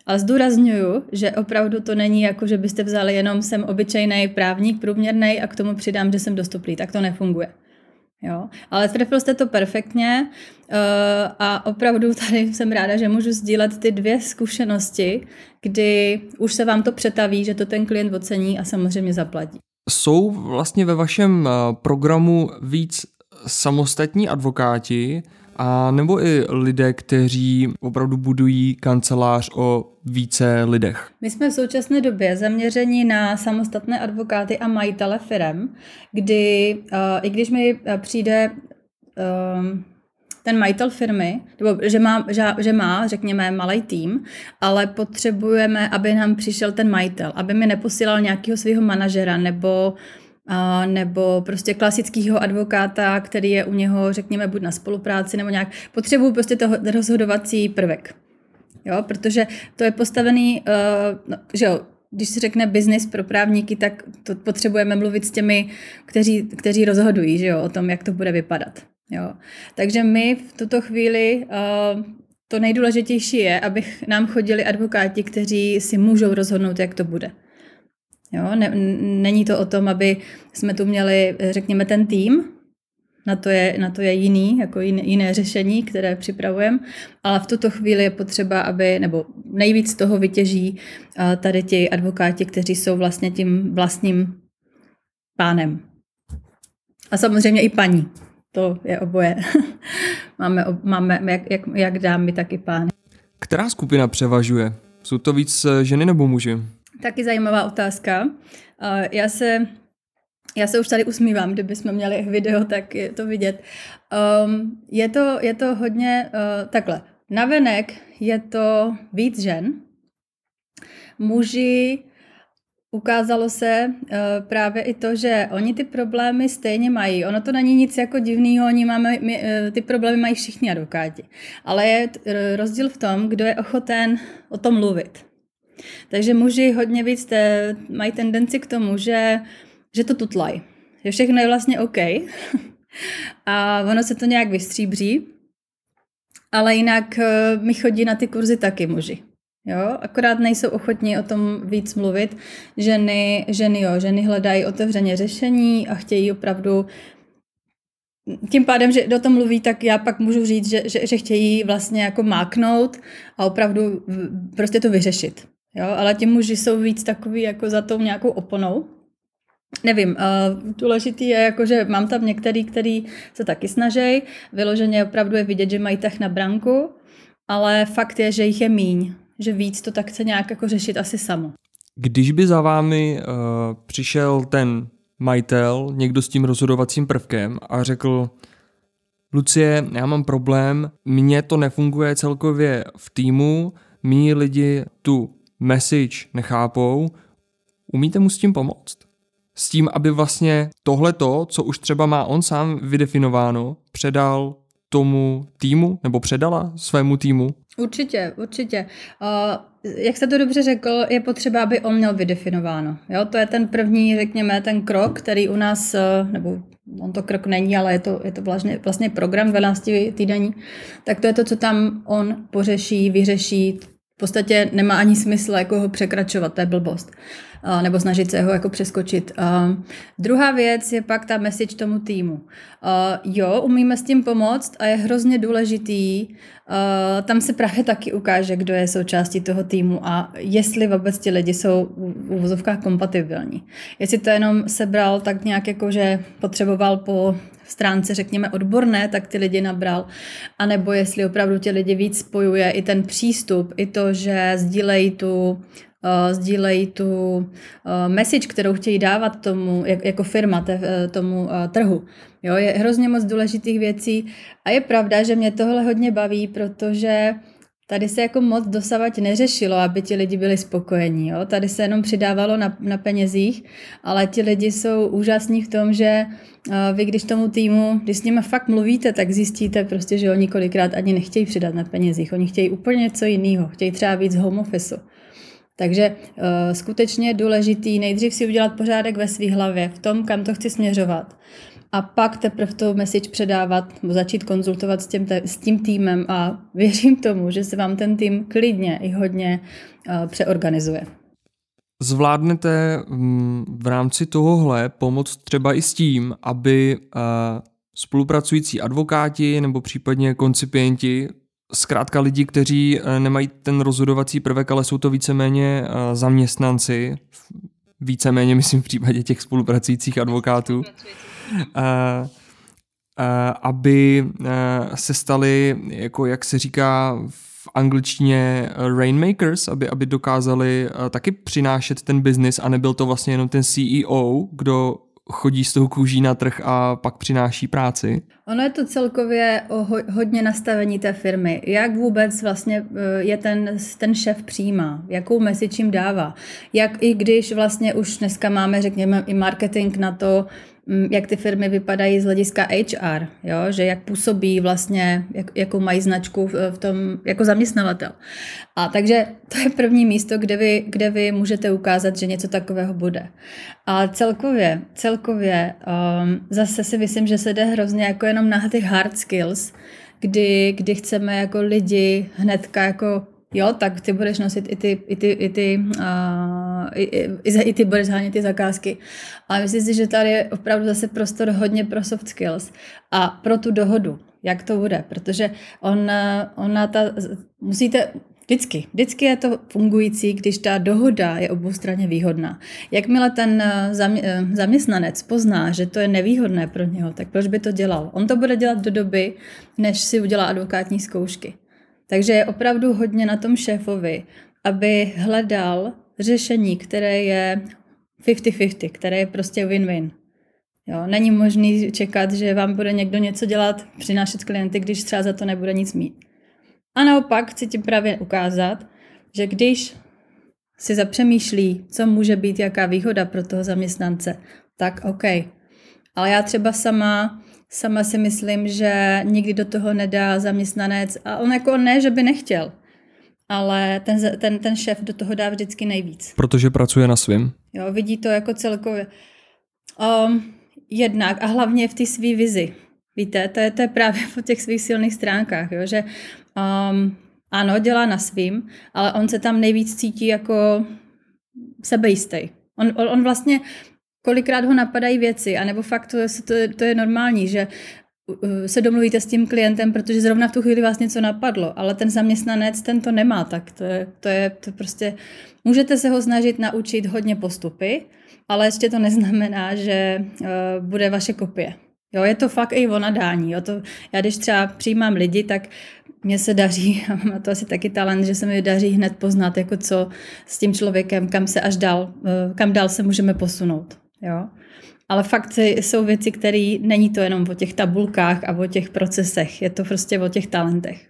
Ale zdůraznuju, že opravdu to není jako, že byste vzali jenom jsem obyčejný právník, průměrný a k tomu přidám, že jsem dostupný. Tak to nefunguje. Jo? Ale trefil jste to perfektně uh, a opravdu tady jsem ráda, že můžu sdílet ty dvě zkušenosti, kdy už se vám to přetaví, že to ten klient ocení a samozřejmě zaplatí. Jsou vlastně ve vašem eh, programu víc samostatní advokáti, a nebo i lidé, kteří opravdu budují kancelář o více lidech? My jsme v současné době zaměření na samostatné advokáty a majitele firem, kdy uh, i když mi eh, přijde uh, ten majitel firmy, nebo že má, že, má, řekněme, malý tým, ale potřebujeme, aby nám přišel ten majitel, aby mi neposílal nějakého svého manažera nebo a, nebo prostě klasického advokáta, který je u něho, řekněme, buď na spolupráci nebo nějak. Potřebuju prostě toho rozhodovací prvek. Jo, protože to je postavený, uh, no, že jo, když se řekne biznis pro právníky, tak to potřebujeme mluvit s těmi, kteří, kteří rozhodují že jo, o tom, jak to bude vypadat. Jo. Takže my v tuto chvíli uh, to nejdůležitější je, aby nám chodili advokáti, kteří si můžou rozhodnout, jak to bude. Jo? Ne, není to o tom, aby jsme tu měli, řekněme, ten tým, na to je, na to je jiný, jako jiné, jiné řešení, které připravujeme, ale v tuto chvíli je potřeba, aby, nebo nejvíc toho vytěží tady ti advokáti, kteří jsou vlastně tím vlastním pánem. A samozřejmě i paní. To je oboje. [laughs] máme, máme jak, jak, jak dámy, tak i pány. Která skupina převažuje? Jsou to víc eh, ženy nebo muži? Taky zajímavá otázka. Já se, já se už tady usmívám, kdybychom měli video, tak je to vidět. Um, je, to, je to hodně uh, takhle. Navenek je to víc žen. Muži ukázalo se uh, právě i to, že oni ty problémy stejně mají. Ono to není nic jako divného, oni máme, my, uh, ty problémy mají všichni advokáti. Ale je rozdíl v tom, kdo je ochoten o tom mluvit. Takže muži hodně víc te, mají tendenci k tomu, že, že to tutlají. Že všechno je vlastně OK. [laughs] a ono se to nějak vystříbří. Ale jinak eh, mi chodí na ty kurzy taky muži. Jo, akorát nejsou ochotní o tom víc mluvit. Ženy, ženy, jo, ženy hledají otevřeně řešení a chtějí opravdu tím pádem, že do tom mluví, tak já pak můžu říct, že, že, že chtějí vlastně jako máknout a opravdu prostě to vyřešit. Jo, ale ti muži jsou víc takový jako za tou nějakou oponou. Nevím, uh, důležitý je, jako, že mám tam některý, který se taky snaží, vyloženě opravdu je vidět, že mají tah na branku, ale fakt je, že jich je míň, že víc to tak chce nějak jako řešit asi samo. Když by za vámi uh, přišel ten majitel, někdo s tím rozhodovacím prvkem a řekl, Lucie, já mám problém, mně to nefunguje celkově v týmu, mý lidi tu message nechápou, umíte mu s tím pomoct? S tím, aby vlastně tohleto, co už třeba má on sám vydefinováno, předal tomu týmu nebo předala svému týmu? Určitě, určitě. Uh, jak jste to dobře řekl, je potřeba, aby on měl vydefinováno. Jo, to je ten první, řekněme, ten krok, který u nás, uh, nebo on to krok není, ale je to, je to vlastně, vlastně program 12 týdení, tak to je to, co tam on pořeší, vyřeší, v podstatě nemá ani smysl jako ho překračovat, to je blbost. Nebo snažit se ho jako přeskočit. Druhá věc je pak ta message tomu týmu. Jo, umíme s tím pomoct a je hrozně důležitý, tam se právě taky ukáže, kdo je součástí toho týmu a jestli vůbec ti lidi jsou v uvozovkách kompatibilní. Jestli to jenom sebral tak nějak jako, že potřeboval po stránce, řekněme, odborné, tak ty lidi nabral, a nebo jestli opravdu ti lidi víc spojuje i ten přístup, i to, že sdílejí tu uh, sdílejí tu uh, message, kterou chtějí dávat tomu, jak, jako firma, te, uh, tomu trhu. Jo, je hrozně moc důležitých věcí a je pravda, že mě tohle hodně baví, protože Tady se jako moc dosavať neřešilo, aby ti lidi byli spokojení. Jo? Tady se jenom přidávalo na, na penězích, ale ti lidi jsou úžasní v tom, že vy když tomu týmu, když s nimi fakt mluvíte, tak zjistíte prostě, že oni kolikrát ani nechtějí přidat na penězích. Oni chtějí úplně něco jiného, chtějí třeba víc home office. Takže uh, skutečně je důležitý nejdřív si udělat pořádek ve své hlavě, v tom, kam to chci směřovat a pak teprve tu message předávat, začít konzultovat s tím, s tím týmem a [laughs] věřím tomu, že se vám ten tým klidně i hodně uh, přeorganizuje. Zvládnete mm, v rámci tohohle pomoct třeba i s tím, aby uh, spolupracující advokáti nebo případně koncipienti, zkrátka lidi, kteří uh, nemají ten rozhodovací prvek, ale jsou to víceméně zaměstnanci, víceméně myslím v případě těch spolupracujících advokátů, uh, aby se stali, jako jak se říká v angličtině rainmakers, aby, aby dokázali taky přinášet ten biznis a nebyl to vlastně jenom ten CEO, kdo chodí s tou kůží na trh a pak přináší práci? Ono je to celkově ho, hodně nastavení té firmy. Jak vůbec vlastně je ten, ten šéf přijímá, jakou jim dává. Jak i když vlastně už dneska máme, řekněme, i marketing na to, jak ty firmy vypadají z hlediska HR, jo? že jak působí vlastně, jak, jakou mají značku v tom jako zaměstnavatel. A takže to je první místo, kde vy, kde vy můžete ukázat, že něco takového bude. A celkově, celkově um, zase si myslím, že se jde hrozně jako jenom na ty hard skills, kdy, kdy chceme jako lidi hnedka jako jo, tak ty budeš nosit i ty, i ty, i ty, uh, i, i, i ty budeš hánět ty zakázky. Ale myslím si, že tady je opravdu zase prostor hodně pro soft skills a pro tu dohodu, jak to bude, protože on, ona ta, musíte, Vždycky. Vždycky je to fungující, když ta dohoda je oboustranně výhodná. Jakmile ten zaměstnanec pozná, že to je nevýhodné pro něho, tak proč by to dělal? On to bude dělat do doby, než si udělá advokátní zkoušky. Takže je opravdu hodně na tom šéfovi, aby hledal řešení, které je 50-50, které je prostě win-win. Jo, není možný čekat, že vám bude někdo něco dělat, přinášet klienty, když třeba za to nebude nic mít. A naopak chci ti právě ukázat, že když si zapřemýšlí, co může být jaká výhoda pro toho zaměstnance, tak OK. Ale já třeba sama Sama si myslím, že nikdy do toho nedá zaměstnanec a on jako ne, že by nechtěl, ale ten, ten, ten šéf do toho dá vždycky nejvíc. Protože pracuje na svém. Jo, vidí to jako celkově. Um, jednak a hlavně v té své vizi. Víte, to je, to je právě po těch svých silných stránkách, jo, že um, ano, dělá na svým, ale on se tam nejvíc cítí jako sebejistý. On, on, on vlastně kolikrát ho napadají věci, anebo fakt to, to, to je normální, že se domluvíte s tím klientem, protože zrovna v tu chvíli vás něco napadlo, ale ten zaměstnanec ten to nemá, tak to je, to je to prostě, můžete se ho snažit naučit hodně postupy, ale ještě to neznamená, že uh, bude vaše kopie. Jo, je to fakt i o nadání. Jo, to, já když třeba přijímám lidi, tak mně se daří, [laughs] a mám to asi taky talent, že se mi daří hned poznat, jako co s tím člověkem, kam se až dál, uh, kam dál se můžeme posunout. Jo? Ale fakt jsou věci, které není to jenom o těch tabulkách a o těch procesech, je to prostě o těch talentech.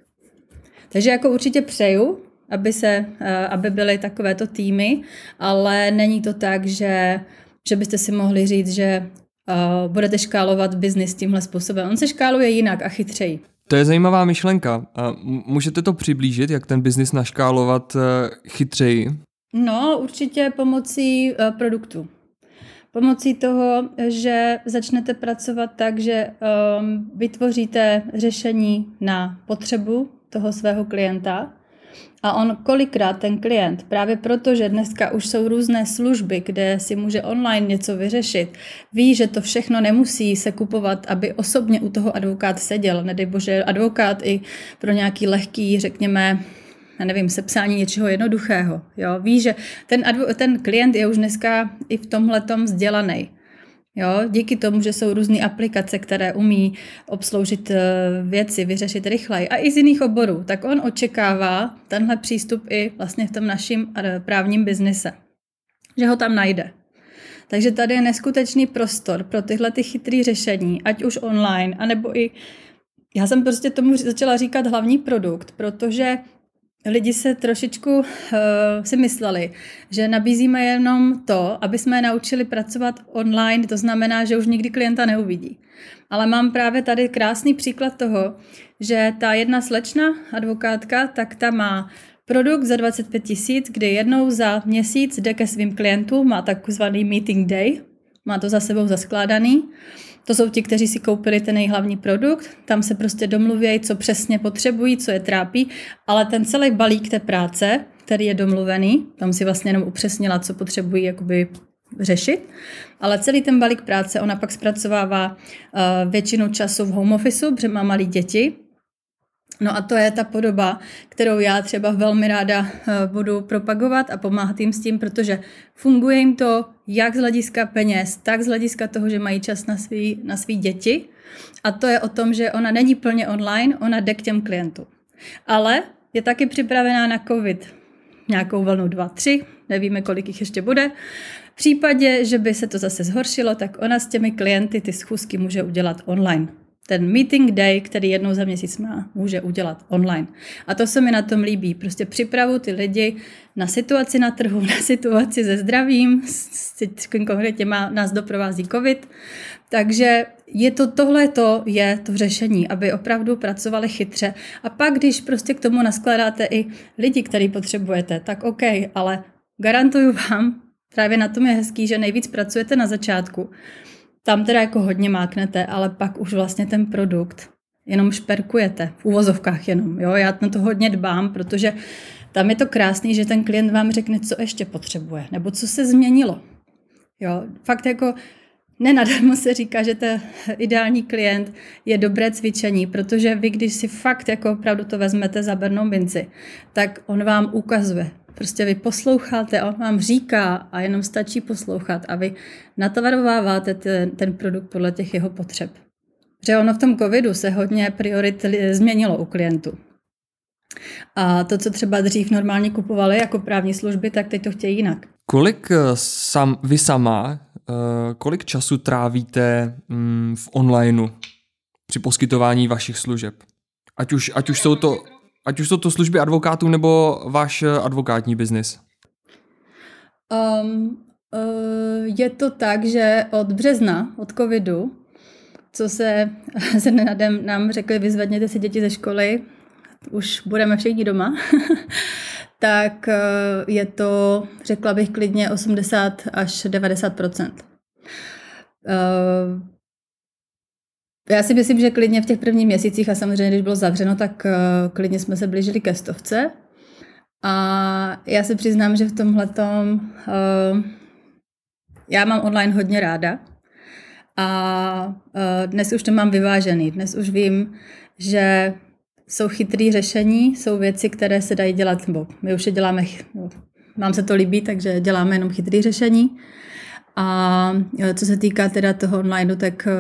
Takže jako určitě přeju, aby, se, eh, aby byly takovéto týmy, ale není to tak, že, že byste si mohli říct, že uh, budete škálovat biznis tímhle způsobem. On se škáluje jinak a chytřeji. To je zajímavá myšlenka. Můžete to přiblížit, jak ten biznis naškálovat eh, chytřeji? No, určitě pomocí produktu. Pomocí toho, že začnete pracovat tak, že um, vytvoříte řešení na potřebu toho svého klienta. A on kolikrát ten klient, právě proto, že dneska už jsou různé služby, kde si může online něco vyřešit, ví, že to všechno nemusí se kupovat, aby osobně u toho advokát seděl. Nedej bože, advokát i pro nějaký lehký, řekněme, já nevím, sepsání něčeho jednoduchého. Jo? Ví, že ten, advo- ten klient je už dneska i v tomhle vzdělaný. Jo, díky tomu, že jsou různé aplikace, které umí obsloužit eh, věci, vyřešit rychleji a i z jiných oborů, tak on očekává tenhle přístup i vlastně v tom naším eh, právním biznise, že ho tam najde. Takže tady je neskutečný prostor pro tyhle ty chytré řešení, ať už online, anebo i já jsem prostě tomu začala říkat hlavní produkt, protože lidi se trošičku uh, si mysleli, že nabízíme jenom to, aby jsme je naučili pracovat online, to znamená, že už nikdy klienta neuvidí. Ale mám právě tady krásný příklad toho, že ta jedna slečna, advokátka, tak ta má produkt za 25 tisíc, kdy jednou za měsíc jde ke svým klientům, má takzvaný meeting day, má to za sebou zaskládaný to jsou ti, kteří si koupili ten nejhlavní produkt, tam se prostě domluvějí, co přesně potřebují, co je trápí, ale ten celý balík té práce, který je domluvený, tam si vlastně jenom upřesnila, co potřebují jakoby řešit, ale celý ten balík práce ona pak zpracovává uh, většinu času v home office, protože má malí děti, No a to je ta podoba, kterou já třeba velmi ráda eh, budu propagovat a pomáhat jim s tím, protože funguje jim to jak z hlediska peněz, tak z hlediska toho, že mají čas na svý, na svý děti. A to je o tom, že ona není plně online, ona jde k těm klientům. Ale je taky připravená na COVID nějakou vlnu 2, 3, nevíme, kolik jich ještě bude. V případě, že by se to zase zhoršilo, tak ona s těmi klienty ty schůzky může udělat online ten meeting day, který jednou za měsíc má, může udělat online. A to se mi na tom líbí. Prostě připravu ty lidi na situaci na trhu, [laughs] na situaci se zdravím, konkrétně má, nás doprovází covid. Takže je to, tohle to je to řešení, aby opravdu pracovali chytře. A pak, když prostě k tomu naskládáte i lidi, který potřebujete, tak OK, ale garantuju vám, právě na tom je hezký, že nejvíc pracujete na začátku tam teda jako hodně máknete, ale pak už vlastně ten produkt jenom šperkujete, v úvozovkách jenom. Jo? Já na to hodně dbám, protože tam je to krásný, že ten klient vám řekne, co ještě potřebuje, nebo co se změnilo. Jo? Fakt jako Nenadarmo se říká, že ten ideální klient je dobré cvičení, protože vy, když si fakt jako opravdu to vezmete za bernou minci, tak on vám ukazuje, Prostě vy posloucháte, on vám říká a jenom stačí poslouchat a vy natvarováváte ten, ten produkt podle těch jeho potřeb. Že ono v tom covidu se hodně priorit změnilo u klientů. A to, co třeba dřív normálně kupovali jako právní služby, tak teď to chtějí jinak. Kolik eh, sam, vy sama, eh, kolik času trávíte mm, v onlineu při poskytování vašich služeb? Ať už, ať už jsou to Ať už jsou to služby advokátů nebo váš eh, advokátní biznis? Um, uh, je to tak, že od března, od covidu, co se [laughs] se nenadem nám řekli, vyzvedněte si děti ze školy, už budeme všichni doma, [laughs] tak uh, je to, řekla bych klidně 80 až 90 uh, já si myslím, že klidně v těch prvních měsících a samozřejmě, když bylo zavřeno, tak uh, klidně jsme se blížili ke stovce. A já se přiznám, že v tomhle uh, já mám online hodně ráda. A uh, dnes už to mám vyvážený. Dnes už vím, že jsou chytré řešení, jsou věci, které se dají dělat, nebo my už je děláme, no, nám se to líbí, takže děláme jenom chytré řešení. A e, co se týká teda toho online, tak e,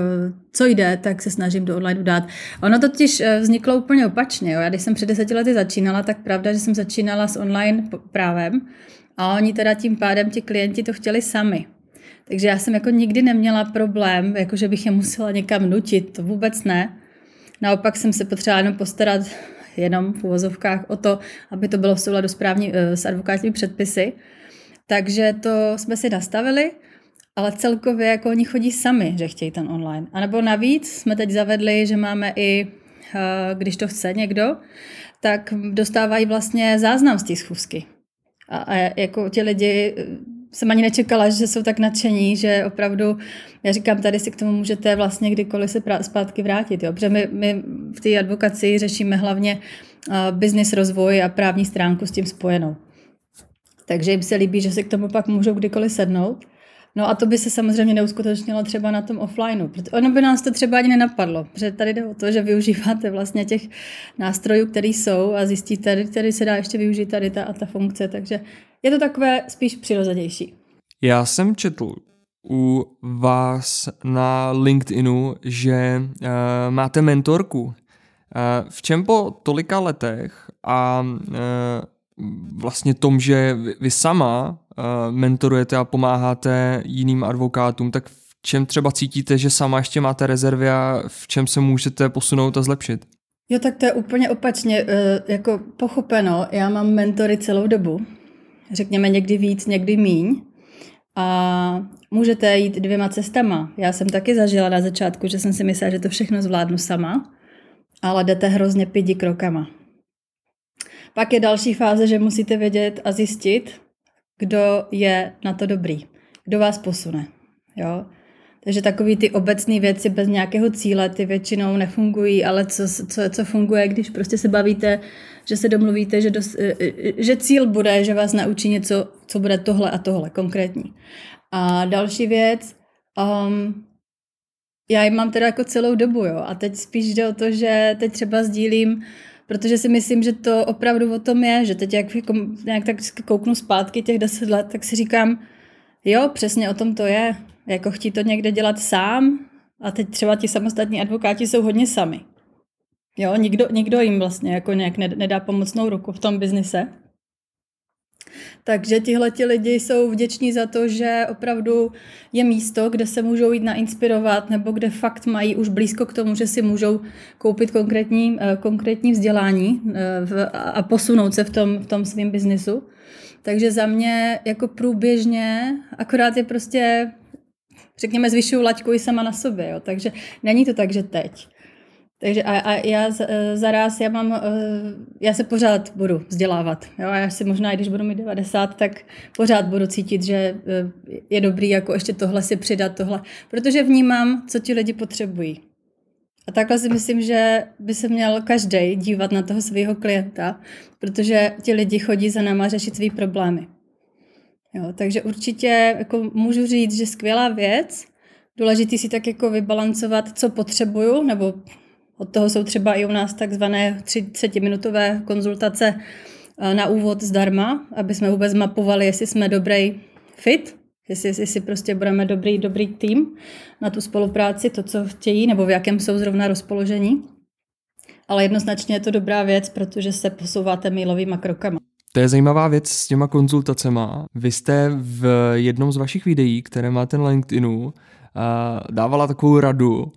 co jde, tak se snažím do online dát. Ono totiž e, vzniklo úplně opačně. Jo. Já když jsem před deseti lety začínala, tak pravda, že jsem začínala s online právem a oni teda tím pádem ti klienti to chtěli sami. Takže já jsem jako nikdy neměla problém, jako že bych je musela někam nutit, to vůbec ne. Naopak jsem se potřebovala jenom postarat jenom v uvozovkách o to, aby to bylo v souladu s, právní, s advokátními předpisy. Takže to jsme si nastavili ale celkově jako oni chodí sami, že chtějí ten online. A nebo navíc jsme teď zavedli, že máme i, eh, když to chce někdo, tak dostávají vlastně záznam z té schůzky. A, a jako ti lidi eh, jsem ani nečekala, že jsou tak nadšení, že opravdu, já říkám, tady si k tomu můžete vlastně kdykoliv se zpátky vrátit, jo? protože my, my v té advokaci řešíme hlavně business rozvoj a právní stránku s tím spojenou. Takže jim se líbí, že se k tomu pak můžou kdykoliv sednout. No a to by se samozřejmě neuskutečnilo třeba na tom offlineu, ono by nás to třeba ani nenapadlo, protože tady jde o to, že využíváte vlastně těch nástrojů, které jsou a zjistíte, tady se dá ještě využít tady ta a ta funkce, takže je to takové spíš přirozenější. Já jsem četl u vás na LinkedInu, že uh, máte mentorku. Uh, v čem po tolika letech a uh, vlastně tom, že vy sama uh, mentorujete a pomáháte jiným advokátům, tak v čem třeba cítíte, že sama ještě máte rezervy a v čem se můžete posunout a zlepšit? Jo, tak to je úplně opačně, uh, jako pochopeno. Já mám mentory celou dobu. Řekněme někdy víc, někdy míň. A můžete jít dvěma cestama. Já jsem taky zažila na začátku, že jsem si myslela, že to všechno zvládnu sama, ale jdete hrozně pidi krokama. Pak je další fáze, že musíte vědět a zjistit, kdo je na to dobrý, kdo vás posune. Jo? Takže takové ty obecné věci bez nějakého cíle, ty většinou nefungují, ale co, co, co funguje, když prostě se bavíte, že se domluvíte, že, dos, e, e, že cíl bude, že vás naučí něco, co bude tohle a tohle konkrétní. A další věc, um, já ji mám teda jako celou dobu, jo, a teď spíš jde o to, že teď třeba sdílím protože si myslím, že to opravdu o tom je, že teď jak jako, nějak tak kouknu zpátky těch deset let, tak si říkám, jo, přesně o tom to je, jako chtít to někde dělat sám a teď třeba ti samostatní advokáti jsou hodně sami. Jo, nikdo, nikdo jim vlastně jako nějak nedá pomocnou ruku v tom biznise. Takže tihle ti lidi jsou vděční za to, že opravdu je místo, kde se můžou jít nainspirovat nebo kde fakt mají už blízko k tomu, že si můžou koupit konkrétní, eh, konkrétní vzdělání eh, a posunout se v tom, v tom svém biznisu. Takže za mě jako průběžně, akorát je prostě řekněme, zvyšuju laťku i sama na sobě. Jo. Takže není to tak, že teď. Takže a, a já e, zaraz, já mám, e, já se pořád budu vzdělávat. Jo? A já si možná, i když budu mít 90, tak pořád budu cítit, že e, je dobrý jako ještě tohle si přidat, tohle. Protože vnímám, co ti lidi potřebují. A takhle si myslím, že by se měl každý dívat na toho svého klienta, protože ti lidi chodí za náma řešit své problémy. Jo, takže určitě jako můžu říct, že skvělá věc, důležitý si tak jako vybalancovat, co potřebuju, nebo od toho jsou třeba i u nás takzvané 30-minutové konzultace eh, na úvod zdarma, aby jsme vůbec mapovali, jestli jsme dobrý fit, jestli, jestli prostě budeme dobrý, dobrý tým na tu spolupráci, to, co chtějí, nebo v jakém jsou zrovna rozpoložení. Ale jednoznačně je to dobrá věc, protože se posouváte mailovými krokama. To je zajímavá věc s těma konzultacema. Vy jste v jednom z vašich videí, které máte na LinkedInu, eh, dávala takovou radu,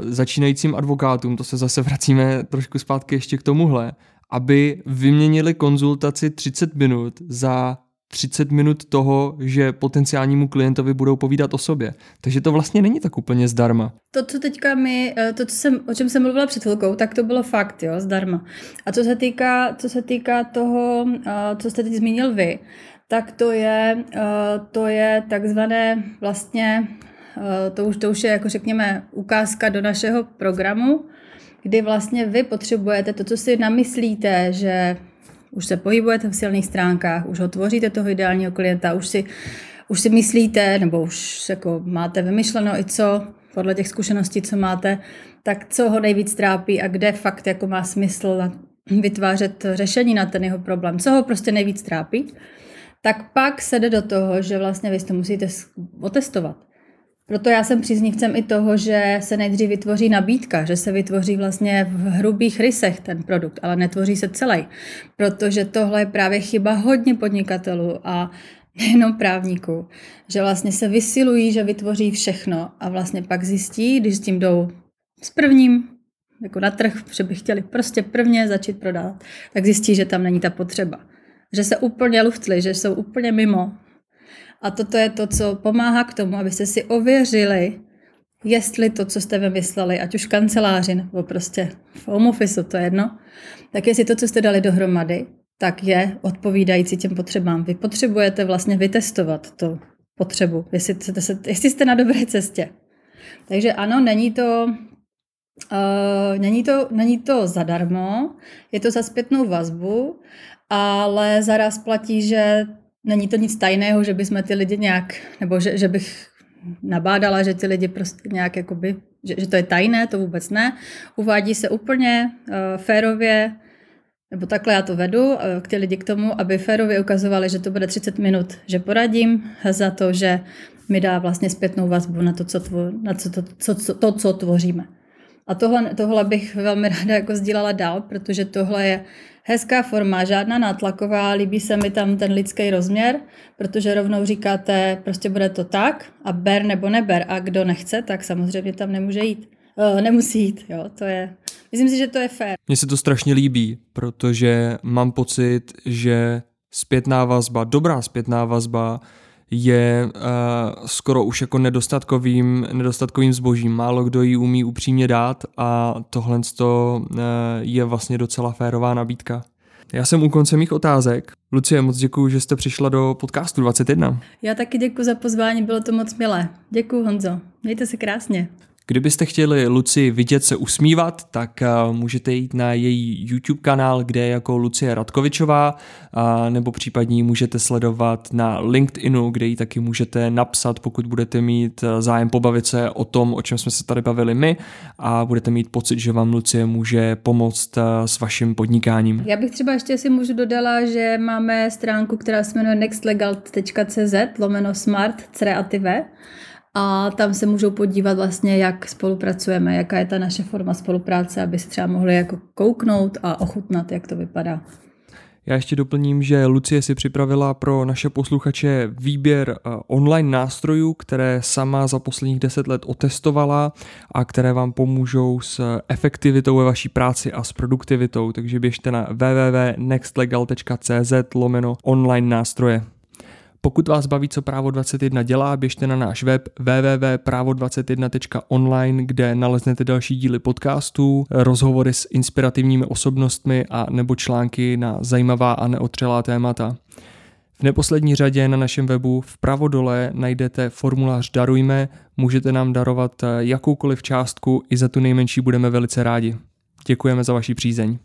začínajícím advokátům, to se zase [laughs] vracíme trošku zpátky ještě k tomuhle, aby vyměnili konzultaci 30 minut za 30 minut toho, že potenciálnímu klientovi budou povídat o sobě. Takže to vlastně není tak úplně zdarma. To, co teďka mi, eh, to, co jsem, o čem jsem mluvila před chvilkou, tak to bylo fakt, jo, zdarma. A co se týká, co se týká toho, eh, co jste teď zmínil vy, tak to je, eh, to je takzvané vlastně Eh, to už, to už je, jako řekněme, ukázka do našeho programu, kdy vlastně vy potřebujete to, co si namyslíte, že už se pohybujete v silných stránkách, už ho tvoříte toho ideálního klienta, už si, už si myslíte, nebo už jako máte vymyšleno i co, podle těch zkušeností, co máte, tak co ho nejvíc trápí a kde fakt jako má smysl vytvářet řešení na ten jeho problém, co ho prostě nejvíc trápí, tak pak se jde do toho, že vlastně vy to musíte otestovat. Proto já jsem příznivcem i toho, že se nejdřív vytvoří nabídka, že se vytvoří vlastně v hrubých rysech ten produkt, ale netvoří se celý. Protože tohle je právě chyba hodně podnikatelů a nejenom právníků, že vlastně se vysilují, že vytvoří všechno a vlastně pak zjistí, když s tím jdou s prvním, jako na trh, že by chtěli prostě prvně začít prodávat, tak zjistí, že tam není ta potřeba. Že se úplně luftli, že jsou úplně mimo, a toto je to, co pomáhá k tomu, abyste si ověřili, jestli to, co jste vymysleli, ať už v kanceláři nebo prostě v home office, to je jedno, tak jestli to, co jste dali dohromady, tak je odpovídající těm potřebám. Vy potřebujete vlastně vytestovat tu potřebu, jestli jste, jestli jste na dobré cestě. Takže ano, není to Uh, není, to, není to zadarmo, je to za zpětnou vazbu, ale zaraz platí, že není to nic tajného, že bychom ty lidi nějak, nebo že, že bych nabádala, že ty lidi prostě nějak jakoby, že, že to je tajné, to vůbec ne. Uvádí se úplně uh, férově, nebo takhle já to vedu uh, k ty lidi k tomu, aby férově ukazovali, že to bude 30 minut, že poradím za to, že mi dá vlastně zpětnou vazbu na to, co, tvo, na co, to, co, co, to, co tvoříme. A tohle, tohle bych velmi [laughs] ráda jako sdílela dál, protože tohle je hezká forma, žádná nátlaková, líbí se mi tam ten lidský rozměr, protože rovnou říkáte, prostě bude to tak a ber nebo neber a kdo nechce, tak samozřejmě tam nemůže jít. Uh, nemusí jít, jo, to je, myslím si, že to je fér. Mně se to strašně líbí, protože mám pocit, že zpětná vazba, dobrá zpětná vazba je uh, skoro už jako nedostatkovým, nedostatkovým zbožím. Málo kdo ji umí upřímně dát a tohle uh, je vlastně docela férová nabídka. Já jsem u konce mých otázek. Lucie, moc děkuji, že jste přišla do podcastu 21. Já taky děkuji za pozvání, bylo to moc milé. Děkuji Honzo, mějte se krásně. Kdybyste chtěli Luci vidět se usmívat, tak můžete jít na její YouTube kanál, kde je jako Lucie Radkovičová, nebo případně můžete sledovat na LinkedInu, kde ji taky můžete napsat, pokud budete mít zájem pobavit se o tom, o čem jsme se tady bavili my a budete mít pocit, že vám Lucie může pomoct s vaším podnikáním. Já bych třeba ještě si můžu dodala, že máme stránku, která se jmenuje nextlegal.cz lomeno smart creative a tam se můžou podívat vlastně, jak spolupracujeme, jaká je ta naše forma spolupráce, aby si třeba mohli jako kouknout a ochutnat, jak to vypadá. Já ještě doplním, že Lucie si připravila pro naše posluchače výběr eh, online nástrojů, které sama za posledních deset let otestovala a které vám pomůžou s efektivitou ve vaší práci a s produktivitou. Takže běžte na www.nextlegal.cz lomeno online nástroje. Pokud vás baví, co Právo 21 dělá, běžte na náš web www.právo21.online, kde naleznete další díly podcastů, rozhovory s inspirativními osobnostmi a nebo články na zajímavá a neotřelá témata. V neposlední řadě na našem webu vpravo dole najdete formulář Darujme, můžete nám darovat jakoukoliv částku, i za tu nejmenší budeme velice rádi. Děkujeme za vaši přízeň.